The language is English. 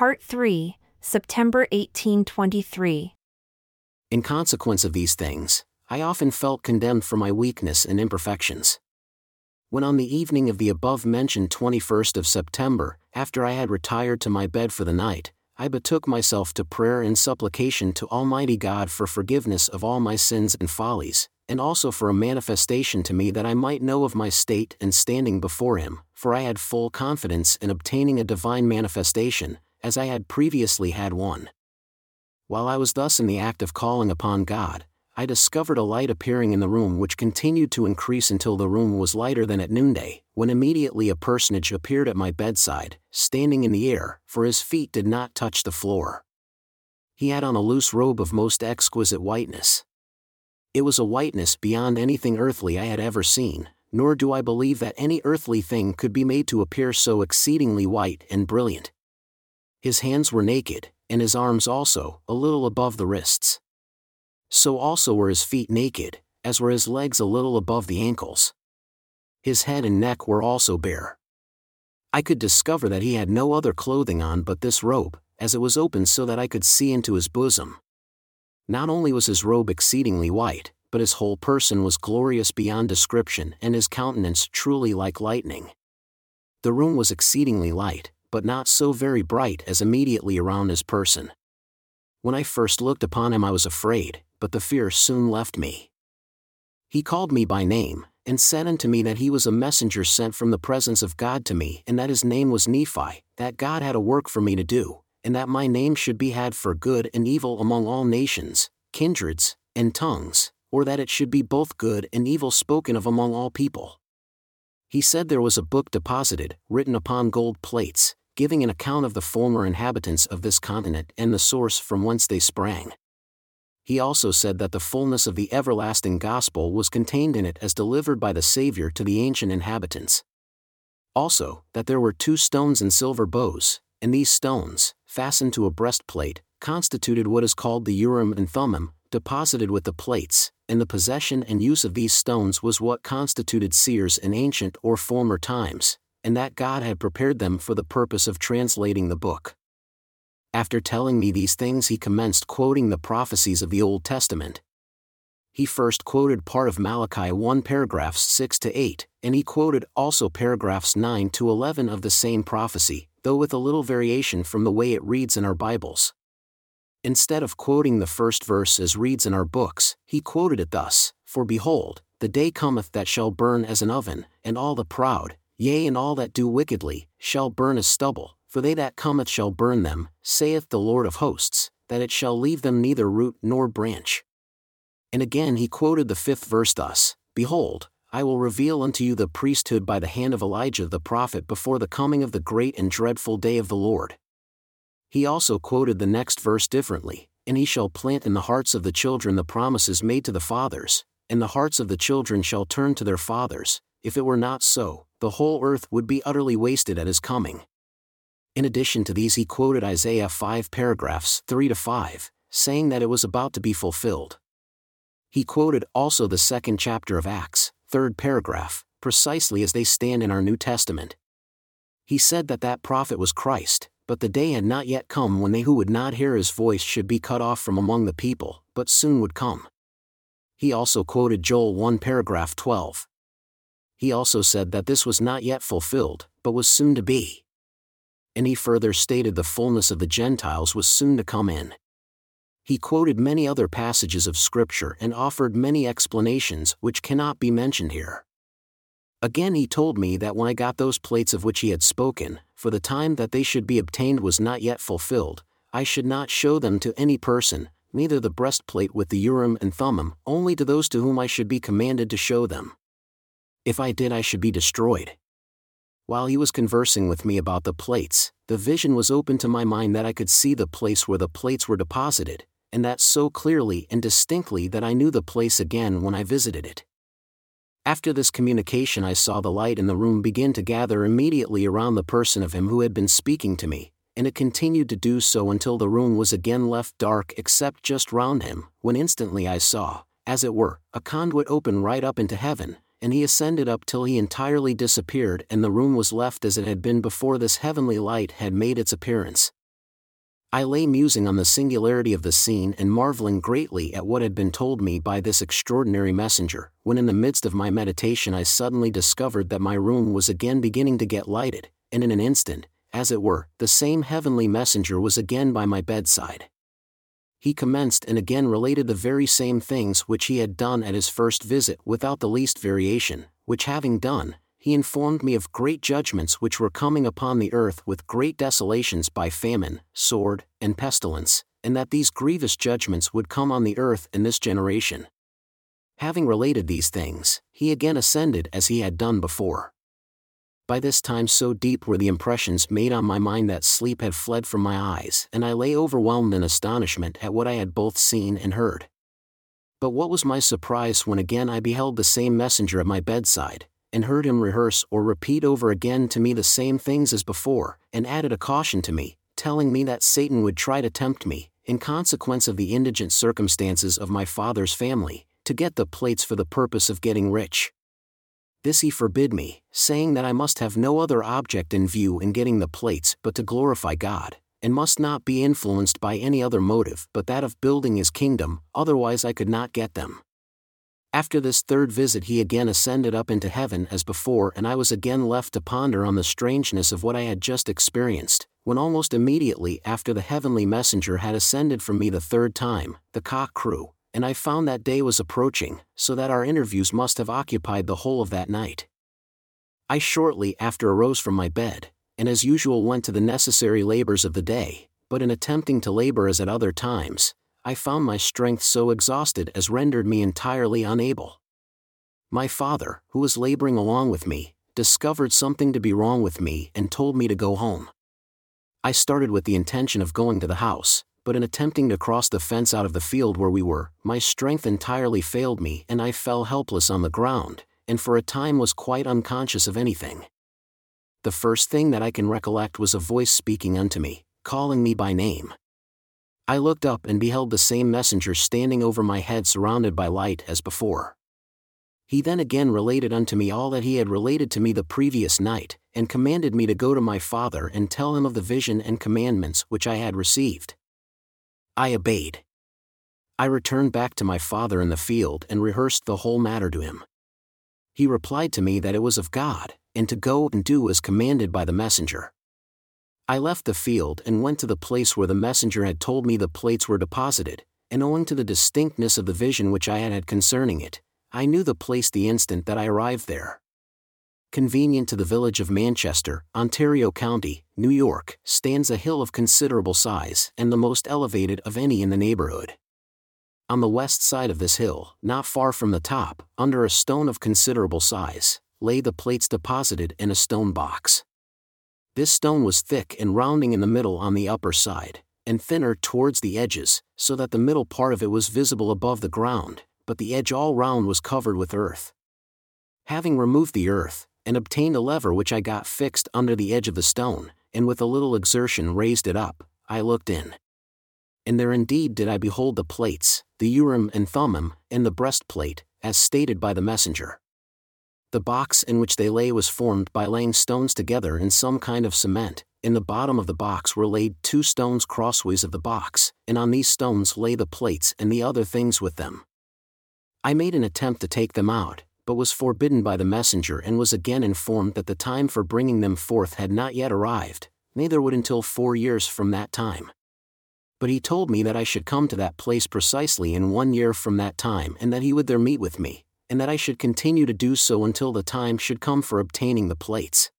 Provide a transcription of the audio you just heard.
Part 3, September 1823. In consequence of these things, I often felt condemned for my weakness and imperfections. When on the evening of the above mentioned 21st of September, after I had retired to my bed for the night, I betook myself to prayer and supplication to Almighty God for forgiveness of all my sins and follies, and also for a manifestation to me that I might know of my state and standing before Him, for I had full confidence in obtaining a divine manifestation, as I had previously had one. While I was thus in the act of calling upon God, I discovered a light appearing in the room which continued to increase until the room was lighter than at noonday, when immediately a personage appeared at my bedside, standing in the air, for his feet did not touch the floor. He had on a loose robe of most exquisite whiteness. It was a whiteness beyond anything earthly I had ever seen, nor do I believe that any earthly thing could be made to appear so exceedingly white and brilliant. His hands were naked, and his arms also, a little above the wrists so also were his feet naked, as were his legs a little above the ankles. His head and neck were also bare. I could discover that he had no other clothing on but this robe, as it was open so that I could see into his bosom. Not only was his robe exceedingly white, but his whole person was glorious beyond description and his countenance truly like lightning. The room was exceedingly light, but not so very bright as immediately around his person. When I first looked upon him, I was afraid, but the fear soon left me. He called me by name, and said unto me that he was a messenger sent from the presence of God to me, and that his name was Nephi, that God had a work for me to do, and that my name should be had for good and evil among all nations, kindreds, and tongues, or that it should be both good and evil spoken of among all people. He said there was a book deposited, written upon gold plates, giving an account of the former inhabitants of this continent and the source from whence they sprang. He also said that the fullness of the everlasting gospel was contained in it as delivered by the Savior to the ancient inhabitants. Also, that there were two stones and silver bows, and these stones, fastened to a breastplate, constituted what is called the Urim and Thummim, deposited with the plates, and the possession and use of these stones was what constituted seers in ancient or former times, and that God had prepared them for the purpose of translating the book. After telling me these things, he commenced quoting the prophecies of the Old Testament. He first quoted part of Malachi 1 paragraphs 6 to 8, and he quoted also paragraphs 9 to 11 of the same prophecy, though with a little variation from the way it reads in our Bibles. Instead of quoting the first verse as reads in our books, he quoted it thus For behold, the day cometh that shall burn as an oven, and all the proud, Yea, and all that do wickedly, shall burn as stubble, for they that cometh shall burn them, saith the Lord of hosts, that it shall leave them neither root nor branch. And again he quoted the fifth verse thus Behold, I will reveal unto you the priesthood by the hand of Elijah the prophet before the coming of the great and dreadful day of the Lord. He also quoted the next verse differently And he shall plant in the hearts of the children the promises made to the fathers, and the hearts of the children shall turn to their fathers, if it were not so, the whole earth would be utterly wasted at his coming. In addition to these, he quoted Isaiah 5 paragraphs 3 to 5, saying that it was about to be fulfilled. He quoted also the second chapter of Acts, third paragraph, precisely as they stand in our New Testament. He said that that prophet was Christ, but the day had not yet come when they who would not hear his voice should be cut off from among the people, but soon would come. He also quoted Joel 1 paragraph 12, he also said that this was not yet fulfilled, but was soon to be. And he further stated the fullness of the Gentiles was soon to come in. He quoted many other passages of Scripture and offered many explanations which cannot be mentioned here. Again, he told me that when I got those plates of which he had spoken, for the time that they should be obtained was not yet fulfilled, I should not show them to any person, neither the breastplate with the Urim and Thummim, only to those to whom I should be commanded to show them. If I did, I should be destroyed. While he was conversing with me about the plates, the vision was open to my mind that I could see the place where the plates were deposited, and that so clearly and distinctly that I knew the place again when I visited it. After this communication, I saw the light in the room begin to gather immediately around the person of him who had been speaking to me, and it continued to do so until the room was again left dark except just round him, when instantly I saw, as it were, a conduit open right up into heaven, and he ascended up till he entirely disappeared and the room was left as it had been before this heavenly light had made its appearance. I lay musing on the singularity of the scene and marveling greatly at what had been told me by this extraordinary messenger, when in the midst of my meditation I suddenly discovered that my room was again beginning to get lighted, and in an instant, as it were, the same heavenly messenger was again by my bedside. He commenced and again related the very same things which he had done at his first visit without the least variation, which having done, he informed me of great judgments which were coming upon the earth with great desolations by famine, sword, and pestilence, and that these grievous judgments would come on the earth in this generation. Having related these things, he again ascended as he had done before. By this time, so deep were the impressions made on my mind that sleep had fled from my eyes, and I lay overwhelmed in astonishment at what I had both seen and heard. But what was my surprise when again I beheld the same messenger at my bedside, and heard him rehearse or repeat over again to me the same things as before, and added a caution to me, telling me that Satan would try to tempt me, in consequence of the indigent circumstances of my father's family, to get the plates for the purpose of getting rich. This he forbid me, saying that I must have no other object in view in getting the plates but to glorify God, and must not be influenced by any other motive but that of building his kingdom, otherwise I could not get them. After this third visit, he again ascended up into heaven as before, and I was again left to ponder on the strangeness of what I had just experienced, when almost immediately after the heavenly messenger had ascended from me the third time, the cock crew, and I found that day was approaching, so that our interviews must have occupied the whole of that night. I shortly after arose from my bed, and as usual went to the necessary labors of the day, but in attempting to labor as at other times, I found my strength so exhausted as rendered me entirely unable. My father, who was laboring along with me, discovered something to be wrong with me and told me to go home. I started with the intention of going to the house, but in attempting to cross the fence out of the field where we were, my strength entirely failed me and I fell helpless on the ground, and for a time was quite unconscious of anything. The first thing that I can recollect was a voice speaking unto me, calling me by name. I looked up and beheld the same messenger standing over my head surrounded by light as before. He then again related unto me all that he had related to me the previous night, and commanded me to go to my father and tell him of the vision and commandments which I had received. I obeyed. I returned back to my father in the field and rehearsed the whole matter to him. He replied to me that it was of God, and to go and do as commanded by the messenger. I left the field and went to the place where the messenger had told me the plates were deposited, and owing to the distinctness of the vision which I had had concerning it, I knew the place the instant that I arrived there. Convenient to the village of Manchester, Ontario County, New York, stands a hill of considerable size and the most elevated of any in the neighborhood. On the west side of this hill, not far from the top, under a stone of considerable size, lay the plates deposited in a stone box. This stone was thick and rounding in the middle on the upper side, and thinner towards the edges, so that the middle part of it was visible above the ground, but the edge all round was covered with earth. Having removed the earth, and obtained a lever which I got fixed under the edge of the stone, and with a little exertion raised it up, I looked in. And there indeed did I behold the plates, the Urim and Thummim, and the breastplate, as stated by the messenger. The box in which they lay was formed by laying stones together in some kind of cement. In the bottom of the box were laid two stones crossways of the box, and on these stones lay the plates and the other things with them. I made an attempt to take them out, but was forbidden by the messenger and was again informed that the time for bringing them forth had not yet arrived, neither would until four years from that time. But he told me that I should come to that place precisely in one year from that time and that he would there meet with me, and that I should continue to do so until the time should come for obtaining the plates.